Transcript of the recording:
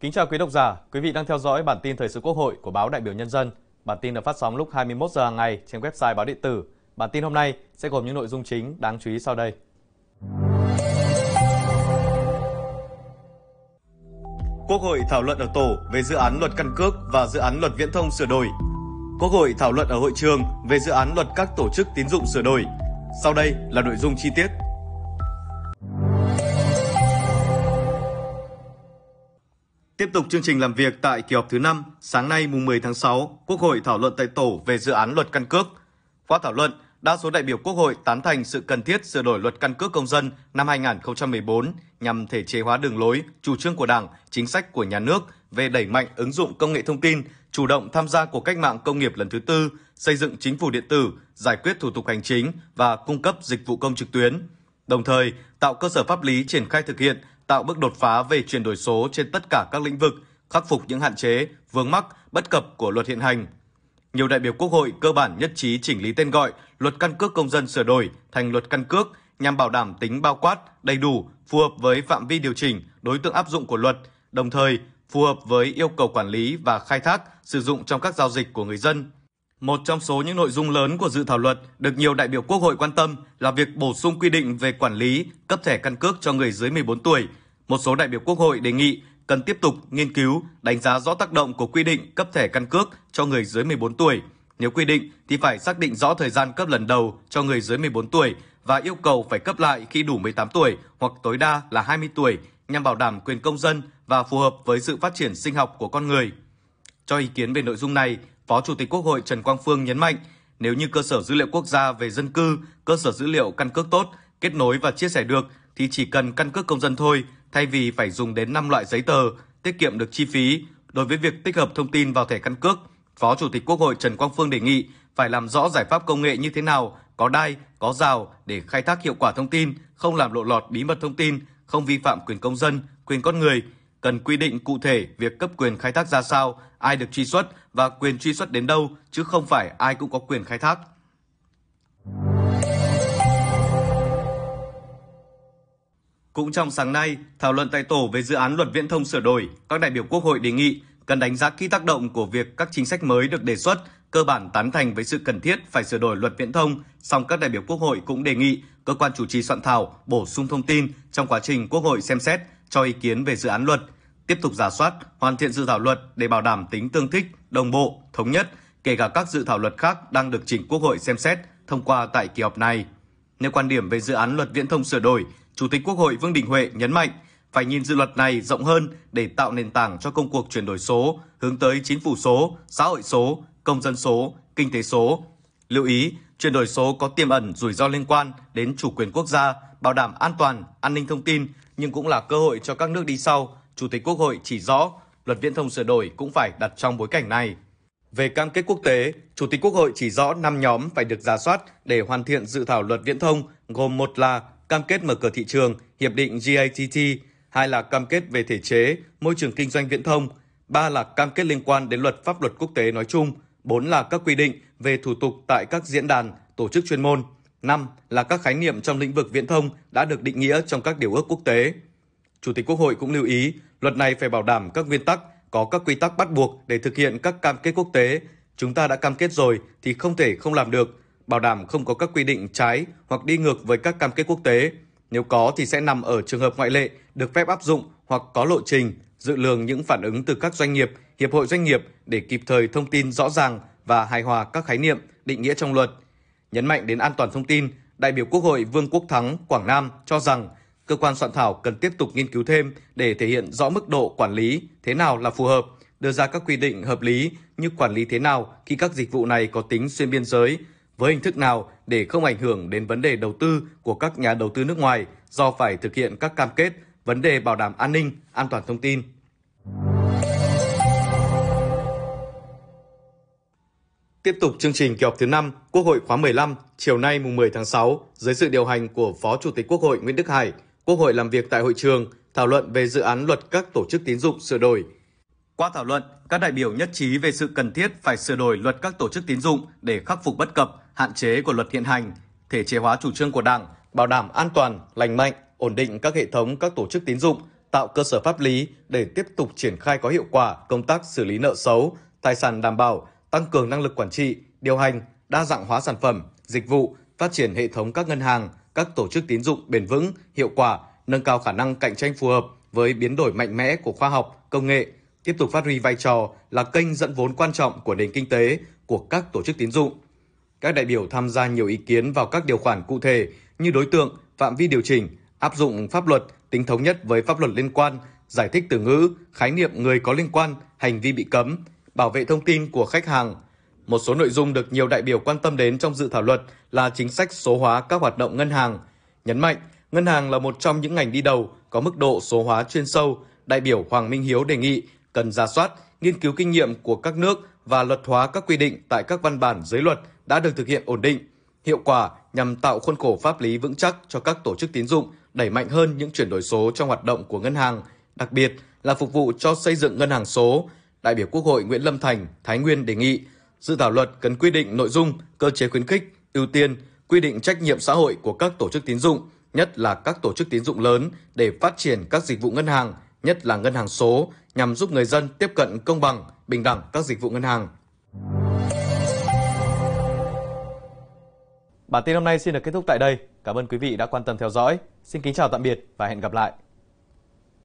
Kính chào quý độc giả, quý vị đang theo dõi bản tin thời sự Quốc hội của báo Đại biểu Nhân dân. Bản tin được phát sóng lúc 21 giờ hàng ngày trên website báo điện tử. Bản tin hôm nay sẽ gồm những nội dung chính đáng chú ý sau đây. Quốc hội thảo luận ở tổ về dự án luật căn cước và dự án luật viễn thông sửa đổi. Quốc hội thảo luận ở hội trường về dự án luật các tổ chức tín dụng sửa đổi. Sau đây là nội dung chi tiết. Tiếp tục chương trình làm việc tại kỳ họp thứ 5, sáng nay mùng 10 tháng 6, Quốc hội thảo luận tại tổ về dự án luật căn cước. Qua thảo luận, đa số đại biểu Quốc hội tán thành sự cần thiết sửa đổi luật căn cước công dân năm 2014 nhằm thể chế hóa đường lối, chủ trương của Đảng, chính sách của nhà nước về đẩy mạnh ứng dụng công nghệ thông tin, chủ động tham gia của cách mạng công nghiệp lần thứ tư, xây dựng chính phủ điện tử, giải quyết thủ tục hành chính và cung cấp dịch vụ công trực tuyến. Đồng thời, tạo cơ sở pháp lý triển khai thực hiện tạo bước đột phá về chuyển đổi số trên tất cả các lĩnh vực, khắc phục những hạn chế, vướng mắc, bất cập của luật hiện hành. Nhiều đại biểu Quốc hội cơ bản nhất trí chỉnh lý tên gọi Luật căn cước công dân sửa đổi thành Luật căn cước nhằm bảo đảm tính bao quát, đầy đủ, phù hợp với phạm vi điều chỉnh, đối tượng áp dụng của luật, đồng thời phù hợp với yêu cầu quản lý và khai thác sử dụng trong các giao dịch của người dân. Một trong số những nội dung lớn của dự thảo luật được nhiều đại biểu Quốc hội quan tâm là việc bổ sung quy định về quản lý cấp thẻ căn cước cho người dưới 14 tuổi. Một số đại biểu Quốc hội đề nghị cần tiếp tục nghiên cứu, đánh giá rõ tác động của quy định cấp thẻ căn cước cho người dưới 14 tuổi. Nếu quy định thì phải xác định rõ thời gian cấp lần đầu cho người dưới 14 tuổi và yêu cầu phải cấp lại khi đủ 18 tuổi hoặc tối đa là 20 tuổi nhằm bảo đảm quyền công dân và phù hợp với sự phát triển sinh học của con người. Cho ý kiến về nội dung này, Phó Chủ tịch Quốc hội Trần Quang Phương nhấn mạnh, nếu như cơ sở dữ liệu quốc gia về dân cư, cơ sở dữ liệu căn cước tốt, kết nối và chia sẻ được thì chỉ cần căn cước công dân thôi, thay vì phải dùng đến 5 loại giấy tờ, tiết kiệm được chi phí. Đối với việc tích hợp thông tin vào thẻ căn cước, Phó Chủ tịch Quốc hội Trần Quang Phương đề nghị phải làm rõ giải pháp công nghệ như thế nào, có đai, có rào để khai thác hiệu quả thông tin, không làm lộ lọt bí mật thông tin, không vi phạm quyền công dân, quyền con người, cần quy định cụ thể việc cấp quyền khai thác ra sao, ai được truy xuất và quyền truy xuất đến đâu, chứ không phải ai cũng có quyền khai thác. Cũng trong sáng nay, thảo luận tại tổ về dự án luật viễn thông sửa đổi, các đại biểu Quốc hội đề nghị cần đánh giá kỹ tác động của việc các chính sách mới được đề xuất, cơ bản tán thành với sự cần thiết phải sửa đổi luật viễn thông, song các đại biểu Quốc hội cũng đề nghị cơ quan chủ trì soạn thảo bổ sung thông tin trong quá trình Quốc hội xem xét cho ý kiến về dự án luật, tiếp tục giả soát, hoàn thiện dự thảo luật để bảo đảm tính tương thích, đồng bộ, thống nhất, kể cả các dự thảo luật khác đang được trình Quốc hội xem xét thông qua tại kỳ họp này. Nếu quan điểm về dự án luật viễn thông sửa đổi, Chủ tịch Quốc hội Vương Đình Huệ nhấn mạnh phải nhìn dự luật này rộng hơn để tạo nền tảng cho công cuộc chuyển đổi số, hướng tới chính phủ số, xã hội số, công dân số, kinh tế số. Lưu ý, chuyển đổi số có tiềm ẩn rủi ro liên quan đến chủ quyền quốc gia, bảo đảm an toàn, an ninh thông tin, nhưng cũng là cơ hội cho các nước đi sau. Chủ tịch Quốc hội chỉ rõ, luật viễn thông sửa đổi cũng phải đặt trong bối cảnh này. Về cam kết quốc tế, Chủ tịch Quốc hội chỉ rõ 5 nhóm phải được giả soát để hoàn thiện dự thảo luật viễn thông, gồm một là cam kết mở cửa thị trường, hiệp định GATT, hai là cam kết về thể chế, môi trường kinh doanh viễn thông, ba là cam kết liên quan đến luật pháp luật quốc tế nói chung, bốn là các quy định về thủ tục tại các diễn đàn, tổ chức chuyên môn, năm là các khái niệm trong lĩnh vực viễn thông đã được định nghĩa trong các điều ước quốc tế. Chủ tịch Quốc hội cũng lưu ý, luật này phải bảo đảm các nguyên tắc, có các quy tắc bắt buộc để thực hiện các cam kết quốc tế. Chúng ta đã cam kết rồi thì không thể không làm được, bảo đảm không có các quy định trái hoặc đi ngược với các cam kết quốc tế. Nếu có thì sẽ nằm ở trường hợp ngoại lệ được phép áp dụng hoặc có lộ trình, dự lường những phản ứng từ các doanh nghiệp, hiệp hội doanh nghiệp để kịp thời thông tin rõ ràng và hài hòa các khái niệm, định nghĩa trong luật. Nhấn mạnh đến an toàn thông tin, đại biểu Quốc hội Vương Quốc Thắng, Quảng Nam cho rằng cơ quan soạn thảo cần tiếp tục nghiên cứu thêm để thể hiện rõ mức độ quản lý thế nào là phù hợp, đưa ra các quy định hợp lý như quản lý thế nào khi các dịch vụ này có tính xuyên biên giới, với hình thức nào để không ảnh hưởng đến vấn đề đầu tư của các nhà đầu tư nước ngoài do phải thực hiện các cam kết vấn đề bảo đảm an ninh, an toàn thông tin. Tiếp tục chương trình kỳ họp thứ 5, Quốc hội khóa 15, chiều nay mùng 10 tháng 6, dưới sự điều hành của Phó Chủ tịch Quốc hội Nguyễn Đức Hải, Quốc hội làm việc tại hội trường, thảo luận về dự án luật các tổ chức tín dụng sửa đổi. Qua thảo luận, các đại biểu nhất trí về sự cần thiết phải sửa đổi luật các tổ chức tín dụng để khắc phục bất cập, hạn chế của luật hiện hành, thể chế hóa chủ trương của Đảng, bảo đảm an toàn, lành mạnh, ổn định các hệ thống các tổ chức tín dụng, tạo cơ sở pháp lý để tiếp tục triển khai có hiệu quả công tác xử lý nợ xấu, tài sản đảm bảo, tăng cường năng lực quản trị, điều hành, đa dạng hóa sản phẩm, dịch vụ, phát triển hệ thống các ngân hàng, các tổ chức tín dụng bền vững, hiệu quả, nâng cao khả năng cạnh tranh phù hợp với biến đổi mạnh mẽ của khoa học, công nghệ, tiếp tục phát huy vai trò là kênh dẫn vốn quan trọng của nền kinh tế của các tổ chức tín dụng. Các đại biểu tham gia nhiều ý kiến vào các điều khoản cụ thể như đối tượng, phạm vi điều chỉnh, áp dụng pháp luật, tính thống nhất với pháp luật liên quan, giải thích từ ngữ, khái niệm người có liên quan, hành vi bị cấm, bảo vệ thông tin của khách hàng. Một số nội dung được nhiều đại biểu quan tâm đến trong dự thảo luật là chính sách số hóa các hoạt động ngân hàng. Nhấn mạnh, ngân hàng là một trong những ngành đi đầu có mức độ số hóa chuyên sâu, đại biểu Hoàng Minh Hiếu đề nghị cần ra soát, nghiên cứu kinh nghiệm của các nước và luật hóa các quy định tại các văn bản dưới luật đã được thực hiện ổn định, hiệu quả nhằm tạo khuôn khổ pháp lý vững chắc cho các tổ chức tín dụng đẩy mạnh hơn những chuyển đổi số trong hoạt động của ngân hàng, đặc biệt là phục vụ cho xây dựng ngân hàng số. Đại biểu Quốc hội Nguyễn Lâm Thành, Thái Nguyên đề nghị dự thảo luật cần quy định nội dung, cơ chế khuyến khích, ưu tiên, quy định trách nhiệm xã hội của các tổ chức tín dụng, nhất là các tổ chức tín dụng lớn để phát triển các dịch vụ ngân hàng, nhất là ngân hàng số nhằm giúp người dân tiếp cận công bằng, bình đẳng các dịch vụ ngân hàng. Bản tin hôm nay xin được kết thúc tại đây. Cảm ơn quý vị đã quan tâm theo dõi. Xin kính chào tạm biệt và hẹn gặp lại.